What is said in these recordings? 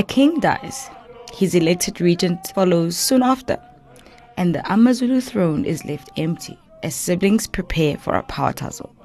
A king dies, his elected regent follows soon after, and the Amazulu throne is left empty as siblings prepare for a power tussle.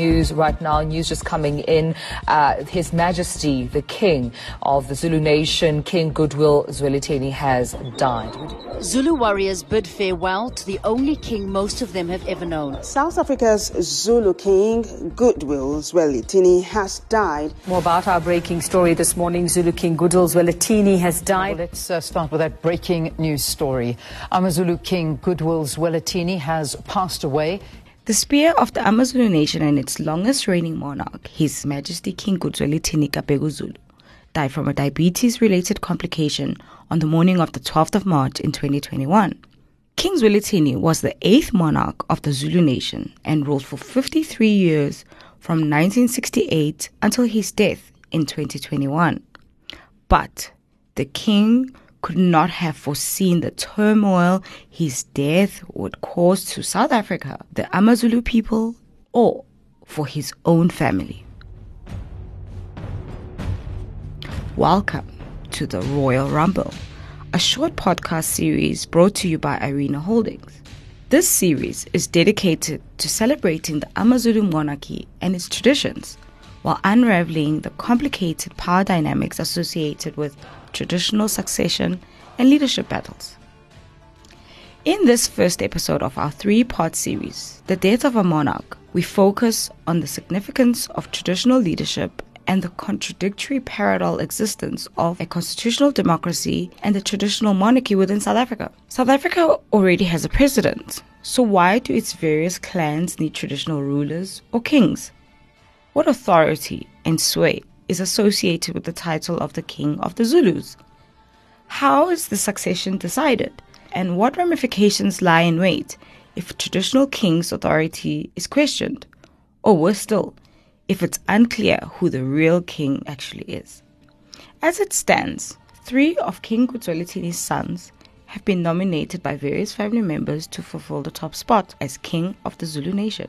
News right now. News just coming in. Uh, His Majesty, the King of the Zulu Nation, King Goodwill Zwelithini, has died. Zulu warriors bid farewell to the only king most of them have ever known. South Africa's Zulu king, Goodwill Zwelithini, has died. More about our breaking story this morning. Zulu King Goodwill Zwelithini has died. Well, let's uh, start with that breaking news story. Amazulu King Goodwill Zwelithini has passed away. The spear of the Amazulu nation and its longest reigning monarch, His Majesty King Goodwill Zwelithini Kabego Zulu, died from a diabetes related complication on the morning of the 12th of March in 2021. King Zwelithini was the eighth monarch of the Zulu nation and ruled for 53 years from 1968 until his death in 2021. But the king could not have foreseen the turmoil his death would cause to South Africa, the Amazulu people, or for his own family. Welcome to the Royal Rumble, a short podcast series brought to you by Arena Holdings. This series is dedicated to celebrating the Amazulu monarchy and its traditions while unraveling the complicated power dynamics associated with traditional succession and leadership battles. In this first episode of our three part series, The Death of a Monarch, we focus on the significance of traditional leadership and the contradictory parallel existence of a constitutional democracy and a traditional monarchy within South Africa. South Africa already has a president, so why do its various clans need traditional rulers or kings? What authority and sway is associated with the title of the King of the Zulus? How is the succession decided? And what ramifications lie in wait if traditional king's authority is questioned? Or worse still, if it's unclear who the real king actually is. As it stands, three of King Goodwill Zwelithini's sons have been nominated by various family members to fulfill the top spot as king of the Zulu nation.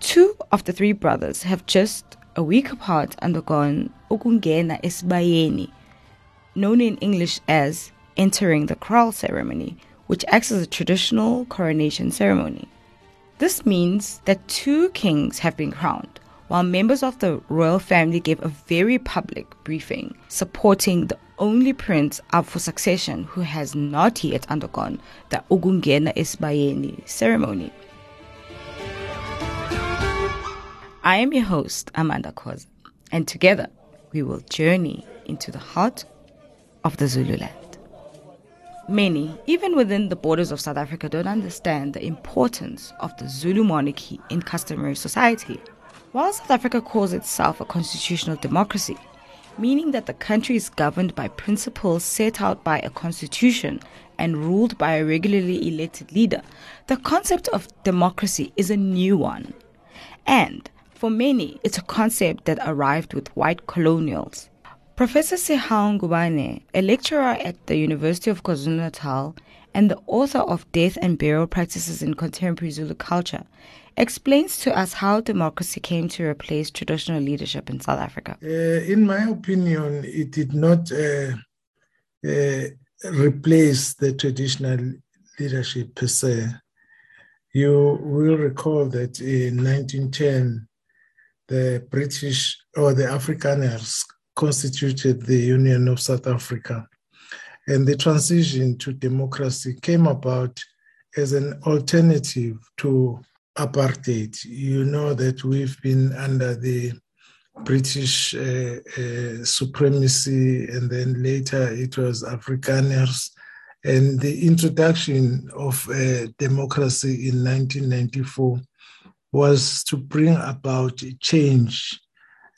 Two of the three brothers have just a week apart undergone ukungena esibayeni, known in English as entering the kraal ceremony, which acts as a traditional coronation ceremony. This means that two kings have been crowned, while members of the royal family gave a very public briefing supporting the only prince up for succession who has not yet undergone the Ukungena Esibayeni ceremony. I am your host, Amanda Khoza, and together we will journey into the heart of the Zululand. Many, even within the borders of South Africa, don't understand the importance of the Zulu monarchy in customary society. While South Africa calls itself a constitutional democracy, meaning that the country is governed by principles set out by a constitution and ruled by a regularly elected leader, the concept of democracy is a new one. And for many, it's a concept that arrived with white colonials. Professor Sihawu Ngubane, a lecturer at the University of KwaZulu-Natal and the author of Death and Burial Practices in Contemporary Zulu Culture, explains to us how democracy came to replace traditional leadership in South Africa. Uh, in my opinion, it did not uh, uh, replace the traditional leadership per se. You will recall that in 1910, the British or the Afrikaners constituted the Union of South Africa. And the transition to democracy came about as an alternative to apartheid. You know that we've been under the British uh, uh, supremacy, and then later it was Afrikaners. And the introduction of uh, democracy in 1994 was to bring about change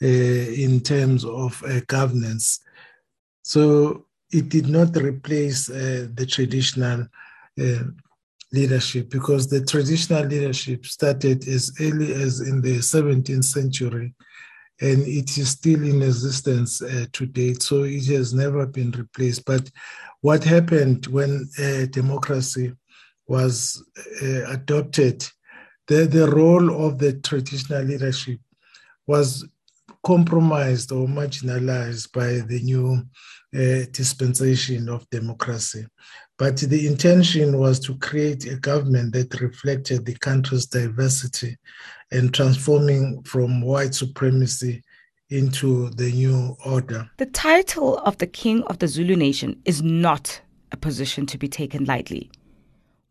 uh, in terms of uh, governance. So it did not replace uh, the traditional uh, leadership because the traditional leadership started as early as in the 17th century and it is still in existence uh, to date. So it has never been replaced. But what happened when uh, democracy was adopted the, the role of the traditional leadership was compromised or marginalized by the new uh, dispensation of democracy. But the intention was to create a government that reflected the country's diversity and transforming from white supremacy into the new order. The title of the King of the Zulu Nation is not a position to be taken lightly.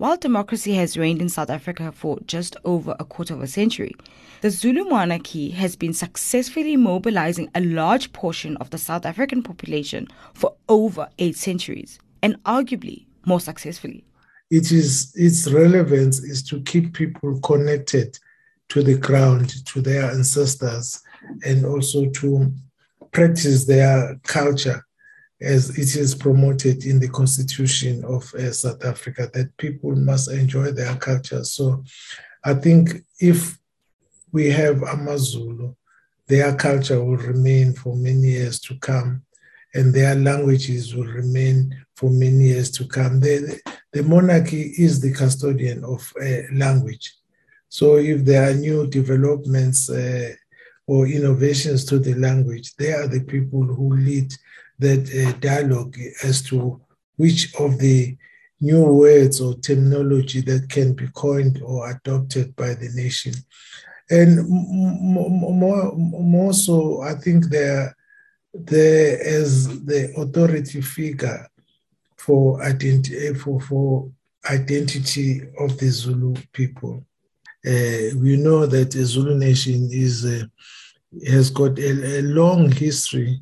While democracy has reigned in South Africa for just over a quarter of a century, the Zulu monarchy has been successfully mobilizing a large portion of the South African population for over eight centuries, and arguably more successfully. It is its relevance is to keep people connected to the ground, to their ancestors, and also to practice their culture as it is promoted in the constitution of uh, South Africa, that people must enjoy their culture. So I think if we have Amazulu, their culture will remain for many years to come, and their languages will remain for many years to come. The, the monarchy is the custodian of uh, language. So if there are new developments uh, or innovations to the language, they are the people who lead that uh, dialogue as to which of the new words or terminology that can be coined or adopted by the nation. And more, more so, I think there, there as the authority figure for identity, for, for identity of the Zulu people. Uh, we know that the Zulu nation is uh, has got a, a long history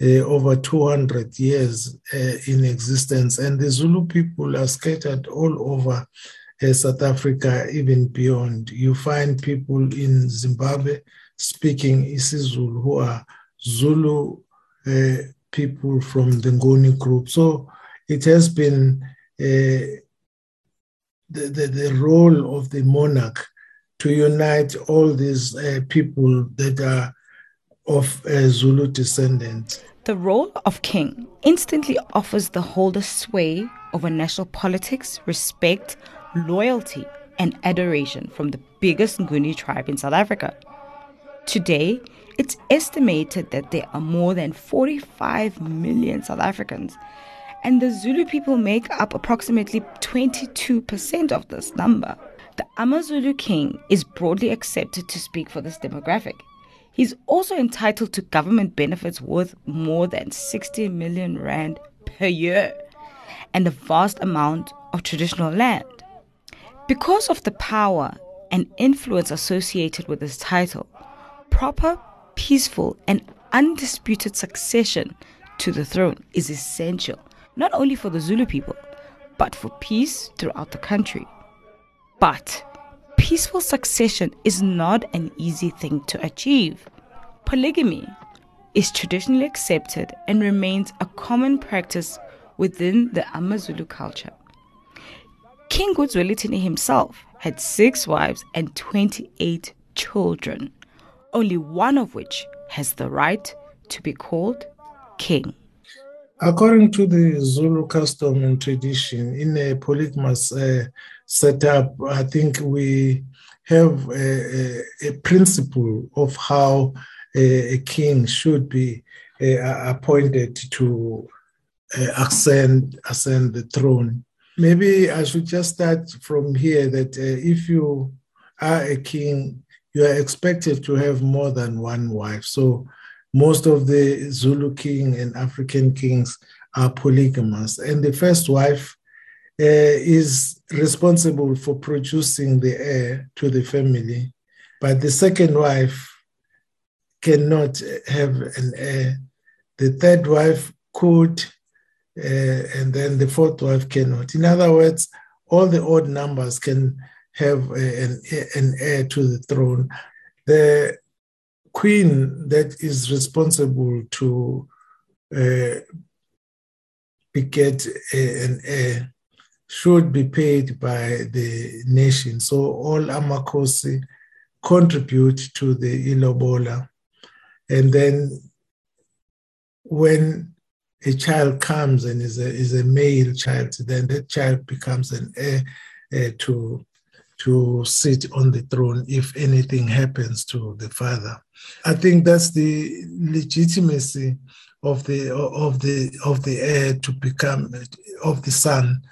uh, over 200 years uh, in existence. And the Zulu people are scattered all over uh, South Africa, even beyond. You find people in Zimbabwe speaking isiZulu who are Zulu uh, people from the Nguni group. So it has been uh, the, the, the, role of the monarch to unite all these uh, people that are of a Zulu descendants. The role of king instantly offers the holder sway over national politics, respect, loyalty, and adoration from the biggest Nguni tribe in South Africa. Today, it's estimated that there are more than 45 million South Africans, and the Zulu people make up approximately 22% of this number. The AmaZulu king is broadly accepted to speak for this demographic. He's also entitled to government benefits worth more than 60 million rand per year and a vast amount of traditional land. Because of the power and influence associated with this title, proper, peaceful, and undisputed succession to the throne is essential, not only for the Zulu people, but for peace throughout the country. But peaceful succession is not an easy thing to achieve. Polygamy is traditionally accepted and remains a common practice within the AmaZulu culture. King Goodwill Zwelithini himself had six wives and 28 children, only one of which has the right to be called king. According to the Zulu custom and tradition, in a polygamous uh, setup, I think we have a, a, a principle of how a, a, king should be uh, appointed to uh, ascend ascend the throne. Maybe I should just start from here that uh, if you are a king, you are expected to have more than one wife. So most of the Zulu king and African kings are polygamous, and the first wife is responsible for producing the heir to the family, but the second wife cannot have an heir. The third wife could, uh, and then the fourth wife cannot. In other words, all the odd numbers can have an, an heir to the throne. The queen that is responsible to uh, beget an heir should be paid by the nation. So all Amakhosi contribute to the Ilobola. And then when a child comes and is a, is a male child, then that child becomes an heir, heir to to sit on the throne if anything happens to the father. I think that's the legitimacy of the of the of the heir to become of the son,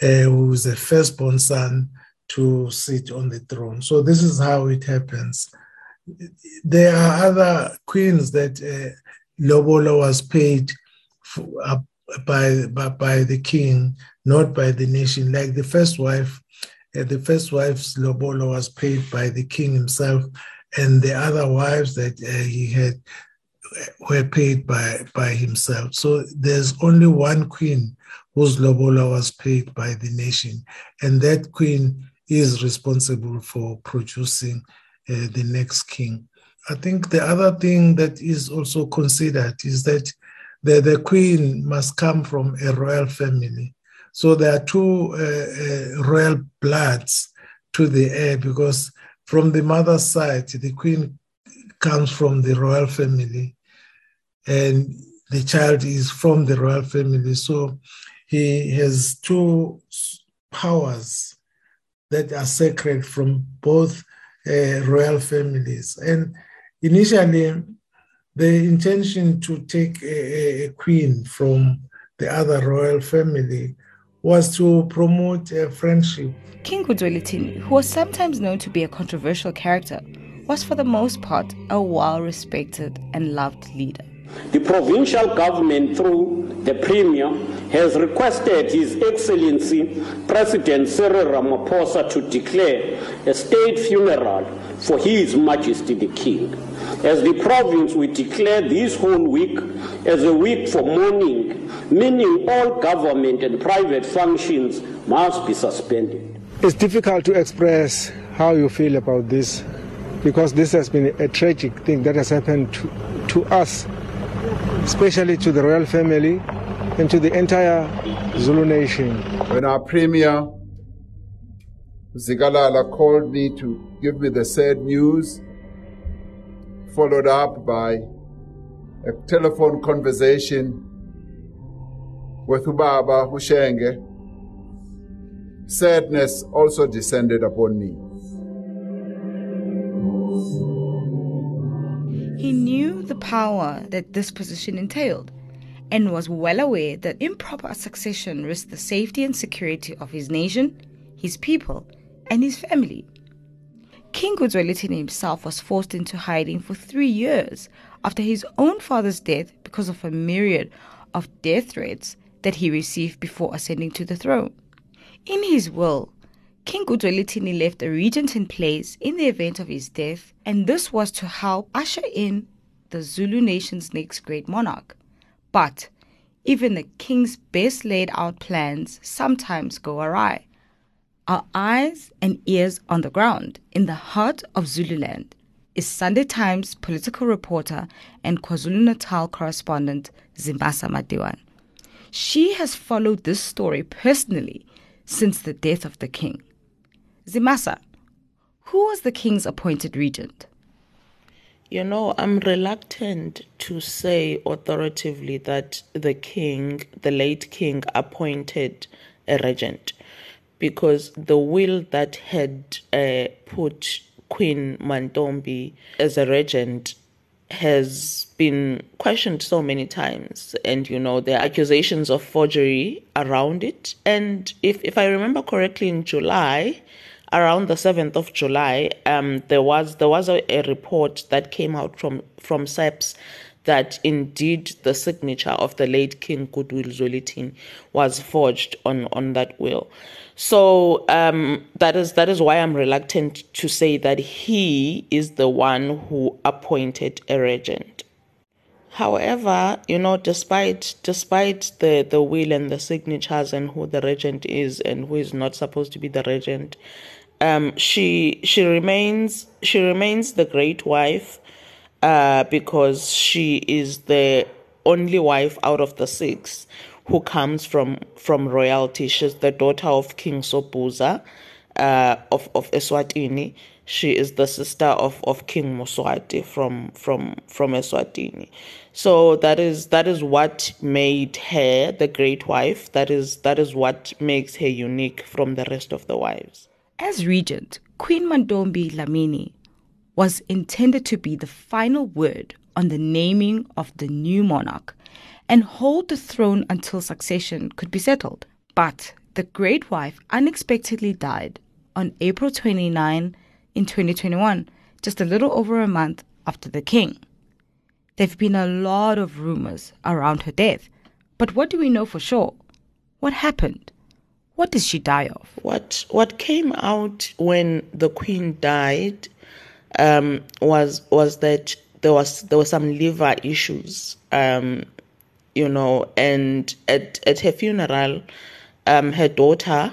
who is a firstborn son, to sit on the throne. So this is how it happens. There are other queens that uh, Lobola was paid for, uh, by, by by the king, not by the nation. Like the first wife, uh, the first wife's Lobola was paid by the king himself, and the other wives that uh, he had were paid by by himself. So there's only one queen whose lobola was paid by the nation, and that queen is responsible for producing uh, the next king. I think the other thing that is also considered is that the, the queen must come from a royal family. So there are two uh, uh, royal bloods to the heir because from the mother's side, the queen comes from the royal family and the child is from the royal family. So he has two powers that are sacred from both uh, royal families. And initially, the intention to take a, a, queen from the other royal family was to promote a friendship. King Goodwill Zwelithini, who was sometimes known to be a controversial character, was for the most part a well respected and loved leader. The provincial government, through the Premier, has requested His Excellency President Cyril Ramaphosa to declare a state funeral for His Majesty the King. As the province, we declare this whole week as a week for mourning, meaning all government and private functions must be suspended. It's difficult to express how you feel about this because this has been a tragic thing that has happened to, to us especially to the royal family and to the entire Zulu nation. When our premier Zikalala called me to give me the sad news, followed up by a telephone conversation with Ubaba Hushenge, sadness also descended upon me. He knew the power that this position entailed and was well aware that improper succession risked the safety and security of his nation, his people, and his family. King Goodwill Zwelithini himself was forced into hiding for three years after his own father's death because of a myriad of death threats that he received before ascending to the throne. In his will, King Goodwill Zwelithini left a regent in place in the event of his death, and this was to help usher in the Zulu nation's next great monarch. But even the king's best laid out plans sometimes go awry. Our eyes and ears on the ground in the heart of Zululand is Sunday Times political reporter and KwaZulu Natal correspondent Zimasa Matiwane. She has followed this story personally since the death of the king. Zimasa, who was the king's appointed regent? You know, I'm reluctant to say authoritatively that the king, the late king, appointed a regent because the will that had uh, put Queen Mantombi as a regent has been questioned so many times and you know there are accusations of forgery around it and if if i remember correctly in july around the 7th of July, um, there was there was a, a, report that came out from from SAPS that indeed the signature of the late King Goodwill Zwelithini was forged on on that will. So um, that is that is why I'm reluctant to say that he is the one who appointed a regent. However, you know, despite despite the, the will and the signatures and who the regent is and who is not supposed to be the regent, um, she she remains she remains the great wife uh, because she is the only wife out of the six who comes from from royalty. She's the daughter of King Sobhuza uh, of of Eswatini. She is the sister of, of King Mswati from from from Eswatini. So that is that is what made her the great wife. That is that is what makes her unique from the rest of the wives. As regent, Queen Mantombi Dlamini was intended to be the final word on the naming of the new monarch and hold the throne until succession could be settled. But the great wife unexpectedly died on April 29 in 2021, just a little over a month after the king. There have been a lot of rumors around her death, but what do we know for sure? What happened? What did she die of? What what came out when the queen died um, was was that there was there were some liver issues, um, you know, and at at her funeral, um, her daughter,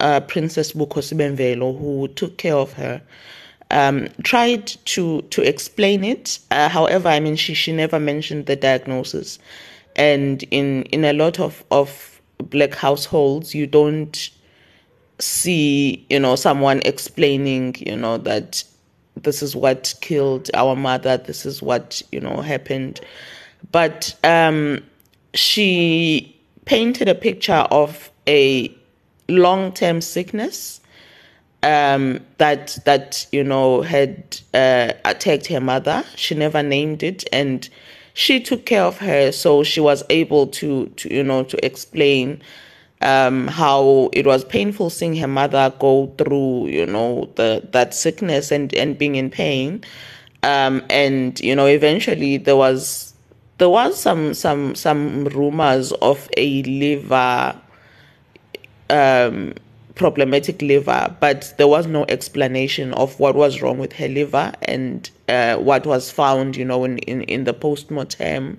uh, Princess Bukhosi who took care of her, um, tried to to explain it. Uh, however, I mean, she she never mentioned the diagnosis, and in in a lot of of black households, you don't see you know someone explaining you know that this is what killed our mother. This is what you know happened, but um, she painted a picture of a long term sickness um, that that you know had uh, attacked her mother. She never named it, and she took care of her, so she was able to to you know to explain um, how it was painful seeing her mother go through you know the that sickness and and being in pain, um, and you know eventually there was there was some some some rumors of a liver um, problematic liver, but there was no explanation of what was wrong with her liver and uh, what was found, you know, in, in, in the post-mortem,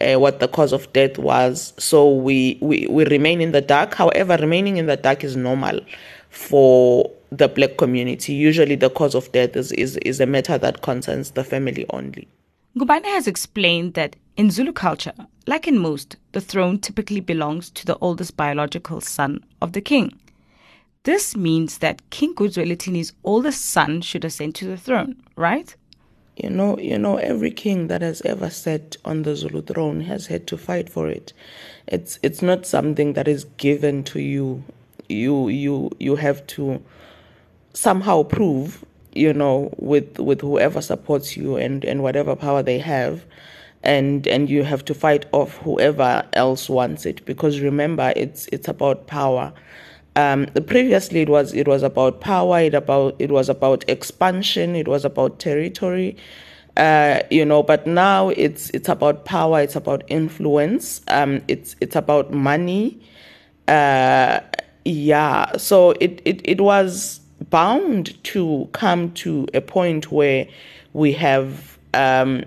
uh, what the cause of death was. So we, we, we remain in the dark. However, remaining in the dark is normal for the black community. Usually the cause of death is, is, is a matter that concerns the family only. Ngubane has explained that in Zulu culture, like in most, the throne typically belongs to the oldest biological son of the king. This means that King Goodwill Zwelithini's oldest son should ascend to the throne, right? You know, you know, every king that has ever sat on the Zulu throne has had to fight for it. It's it's not something that is given to you. You you you have to somehow prove you know, with with whoever supports you and and whatever power they have, and and you have to fight off whoever else wants it because remember it's it's about power. Um, previously, it was it was about power. It about it was about expansion. It was about territory. Uh, you know, but now it's it's about power. It's about influence. Um, it's it's about money. Uh, yeah. So it, it it was bound to come to a point where we have um,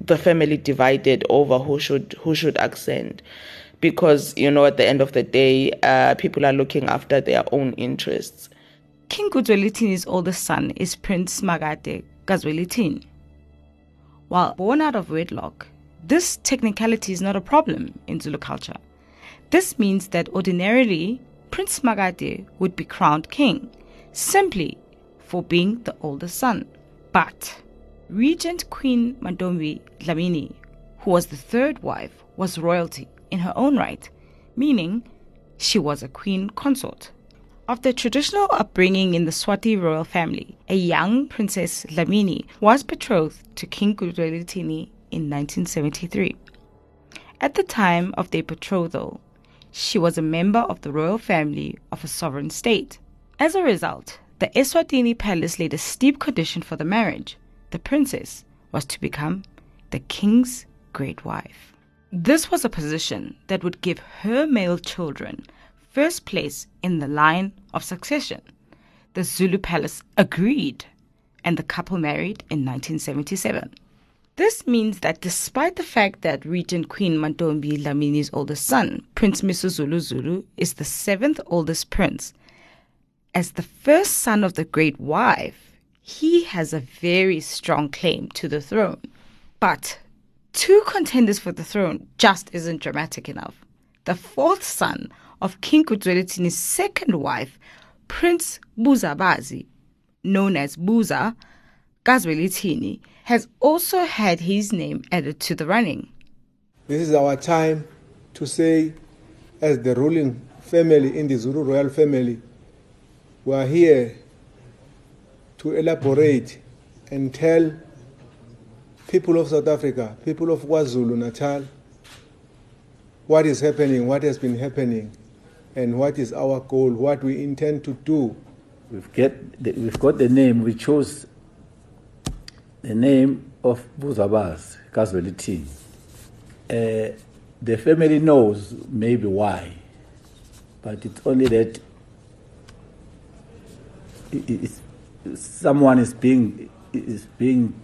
the family divided over who should who should ascend because you know at the end of the day uh, people are looking after their own interests. King Goodwill Zwelithini's oldest son is prince Simakade kaZwelithini while born out of wedlock this technicality is not a problem in zulu culture. This means that ordinarily prince Simakade would be crowned king simply for being the oldest son. But Regent Queen Mantombi Dlamini, who was the third wife, was royalty in her own right, meaning she was a queen consort. After traditional upbringing in the Swati royal family, a young Princess Dlamini was betrothed to King Goodwill Zwelithini in 1973. At the time of their betrothal, she was a member of the royal family of a sovereign state. As a result, the Eswatini palace laid a steep condition for the marriage. The princess was to become the king's great wife. This was a position that would give her male children first place in the line of succession. The Zulu palace agreed, and the couple married in 1977. This means that despite the fact that Regent Queen Mantombi Dlamini's oldest son, Prince Misuzulu Zulu, is the seventh oldest prince, as the first son of the great wife, he has a very strong claim to the throne. But two contenders for the throne just isn't dramatic enough. The fourth son of King Goodwill Zwelithini's second wife, Prince Buzabazi, known as Buza Gazwelithini, has also had his name added to the running. This is our time to say, as the ruling family in the Zulu royal family, we are here to elaborate and tell people of South Africa, people of KwaZulu Natal, what is happening, what has been happening, and what is our goal, what we intend to do. We've, get the, we've got the name, we chose the name of Buzabaz, Kazweliti. Uh, the family knows maybe why, but it's only that it, someone is being is being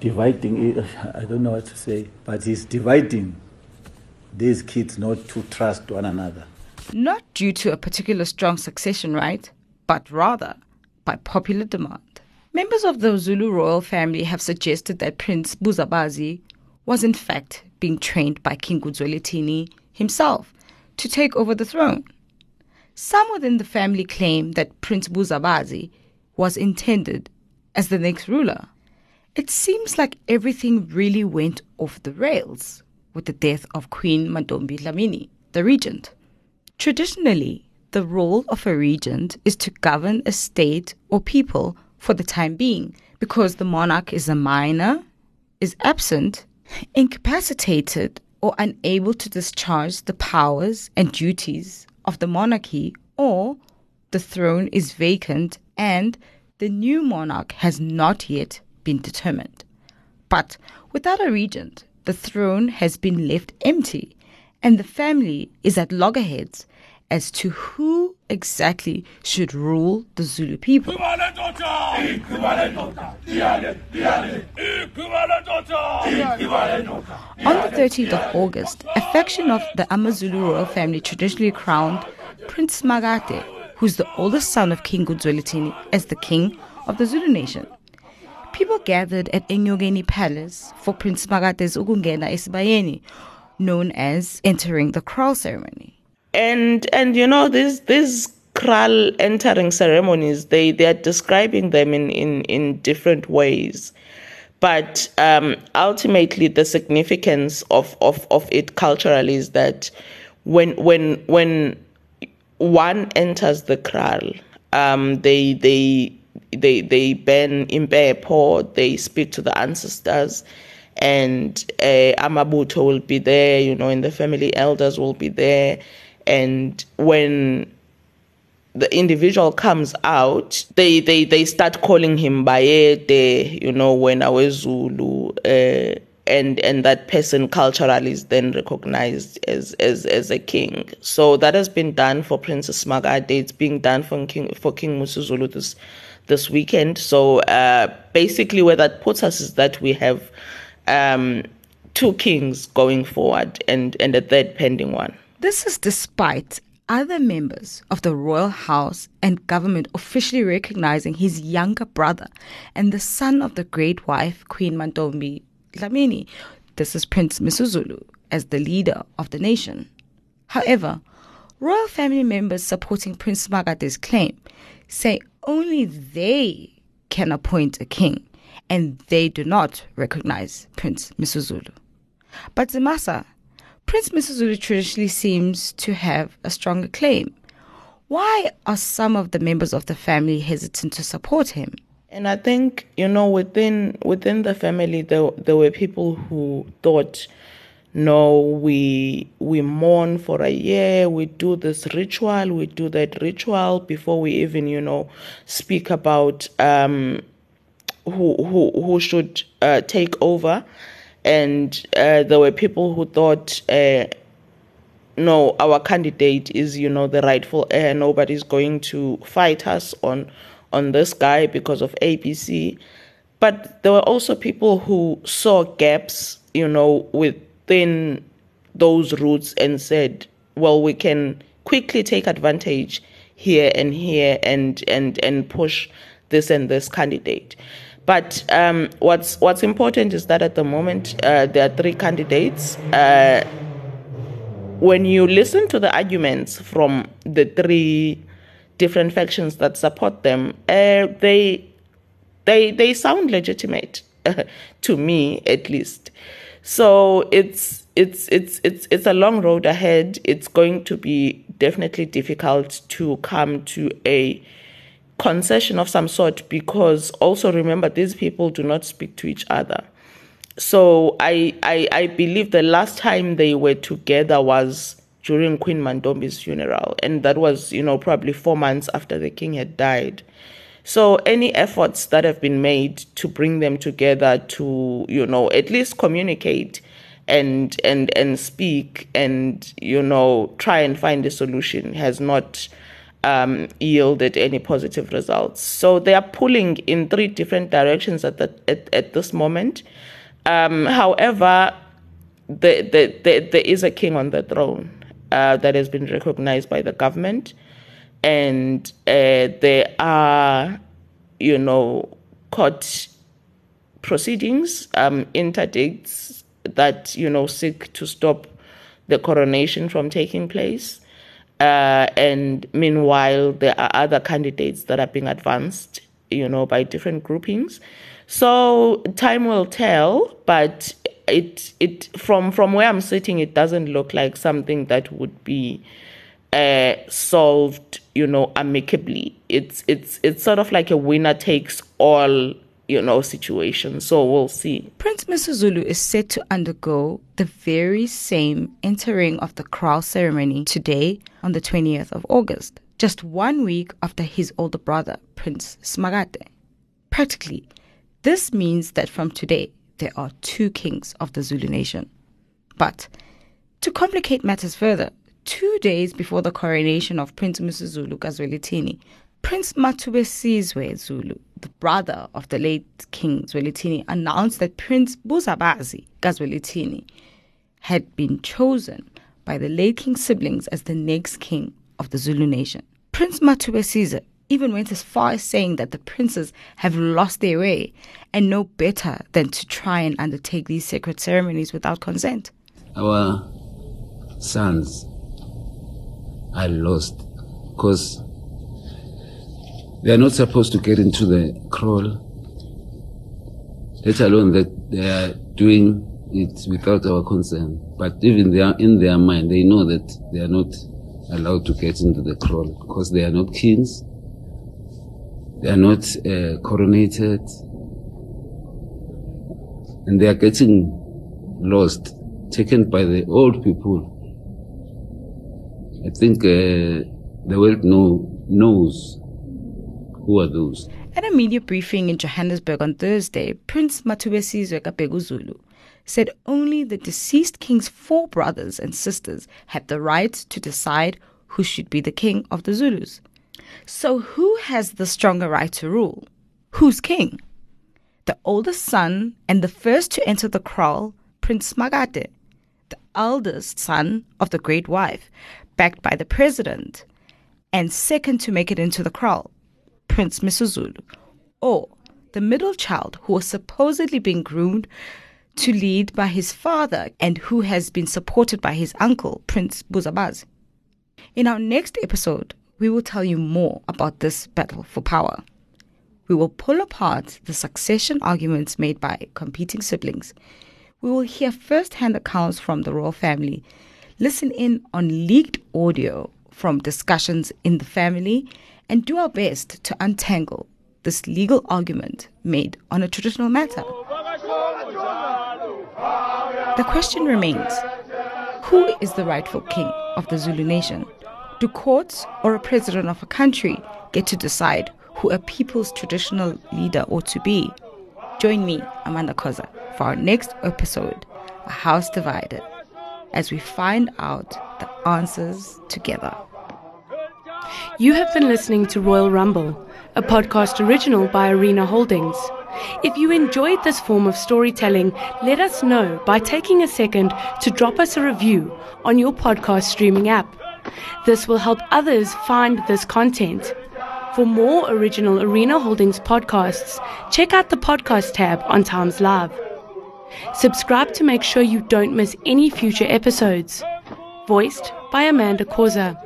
dividing. Eh, I don't know what to say, but he's dividing these kids not to trust one another. Not due to a particular strong succession right, but rather by popular demand. Members of the Zulu royal family have suggested that Prince Buzabazi was in fact being trained by King Goodwill Zwelithini himself to take over the throne. Some within the family claim that Prince Buzabazi was intended as the next ruler. It seems like everything really went off the rails with the death of Queen Mantombi Dlamini, the regent. Traditionally, the role of a regent is to govern a state or people for the time being because the monarch is a minor, is absent, incapacitated, or unable to discharge the powers and duties of the monarchy, or the throne is vacant and the new monarch has not yet been determined. But without a regent, the throne has been left empty, and the family is at loggerheads as to who exactly should rule the Zulu people. On the 13th of August, a faction of the Amazulu royal family traditionally crowned Prince Simakade, who's the oldest son of King Goodwill Zwelithini, as the king of the Zulu nation. People gathered at Enyokeni Palace for Prince Simakade's Ukungena Esibayeni, known as entering the kraal ceremony. And and you know these these kraal entering ceremonies, they, they are describing them in, in, in different ways. But um, ultimately, the significance of, of, of it culturally is that when when when one enters the kraal, um, they they they they burn impepho, they speak to the ancestors, and uh, amabuto will be there. You know, and the family elders will be there, and when the individual comes out, they they they start calling him Bayete, you know, when Zulu, uh, and and that person culturally is then recognized as as as a king. So that has been done for Princess Makate. It's being done for King for King Misuzulu this this weekend. So uh, basically, where that puts us is that we have um, two kings going forward and and a third pending one. This is despite other members of the royal house and government officially recognizing his younger brother and the son of the great wife, Queen Mantombi Dlamini. This is Prince Misuzulu as the leader of the nation. However, royal family members supporting Prince Simakade's claim say only they can appoint a king and they do not recognize Prince Misuzulu. But Zimasa, Prince Misuzulu traditionally seems to have a stronger claim. Why are some of the members of the family hesitant to support him? And I think you know within within the family there there were people who thought, no, we we mourn for a year, we do this ritual, we do that ritual before we even you know speak about um, who who who should uh, take over, and uh, there were people who thought. Uh, no, our candidate is, you know, the rightful heir. Nobody's going to fight us on on this guy because of ABC. But there were also people who saw gaps, you know, within those routes and said, well, we can quickly take advantage here and here and and and push this and this candidate. But um, what's what's important is that at the moment uh, there are three candidates. Uh, when you listen to the arguments from the three different factions that support them, uh, they they they sound legitimate to me at least. So it's it's it's it's it's a long road ahead. It's going to be definitely difficult to come to a concession of some sort because also remember these people do not speak to each other. So I, I, I believe the last time they were together was during Queen Mantombi's funeral, and that was, you know, probably four months after the king had died. So any efforts that have been made to bring them together to, you know, at least communicate and and and speak and you know try and find a solution has not um, yielded any positive results. So they are pulling in three different directions at the, at, at this moment. Um, however, the, the, the, there is a king on the throne uh, that has been recognized by the government, and uh, there are, you know, court proceedings, um, interdicts that you know seek to stop the coronation from taking place. Uh, and meanwhile, there are other candidates that are being advanced, you know, by different groupings. So time will tell, but it it from from where I'm sitting, it doesn't look like something that would be uh, solved, you know, amicably. It's it's it's sort of like a winner takes all, you know, situation. So we'll see. Prince Misuzulu is set to undergo the very same entering of the crown ceremony today on the 20th of August, just one week after his older brother, Prince Simakade. Practically, this means that from today, there are two kings of the Zulu nation. But to complicate matters further, two days before the coronation of Prince Misuzulu Kazwelithini, Prince Mathubesizwe Zulu, the brother of the late King Zwelithini, announced that Prince Buzabazi Kazwelithini had been chosen by the late king's siblings as the next king of the Zulu nation. Prince Mathubesizwe even went as far as saying that the princes have lost their way and know better than to try and undertake these sacred ceremonies without consent. Our sons are lost because they are not supposed to get into the kraal, let alone that they are doing it without our consent. But even they are in their mind, they know that they are not allowed to get into the kraal because they are not kings they are not uh, coronated, and they are getting lost, taken by the old people. I think uh, the world know, knows who are those. At a media briefing in Johannesburg on Thursday, Prince Mathubesizwe kaBhekuzulu said only the deceased king's four brothers and sisters had the right to decide who should be the king of the Zulus. So, who has the stronger right to rule? Who's king? The oldest son and the first to enter the kraal, Prince Simakade, the eldest son of the great wife, backed by the president, and second to make it into the kraal, Prince Misuzulu, or the middle child who was supposedly being groomed to lead by his father and who has been supported by his uncle, Prince Buzabaz. In our next episode, we will tell you more about this battle for power. We will pull apart the succession arguments made by competing siblings. We will hear first hand accounts from the royal family, listen in on leaked audio from discussions in the family, and do our best to untangle this legal argument made on a traditional matter. The question remains who is the rightful king of the Zulu nation? Do courts or a president of a country get to decide who a people's traditional leader ought to be? Join me, Amanda Khoza, for our next episode, A House Divided, as we find out the answers together. You have been listening to Royal Rumble, a podcast original by Arena Holdings. If you enjoyed this form of storytelling, let us know by taking a second to drop us a review on your podcast streaming app. This will help others find this content. For more original Arena Holdings podcasts, check out the podcast tab on Times Live. Subscribe to make sure you don't miss any future episodes. Voiced by Amanda Khoza.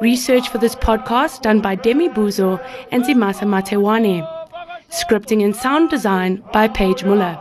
Research for this podcast done by Demi Buzo and Zimasa Matiwane. Scripting and sound design by Paige Muller.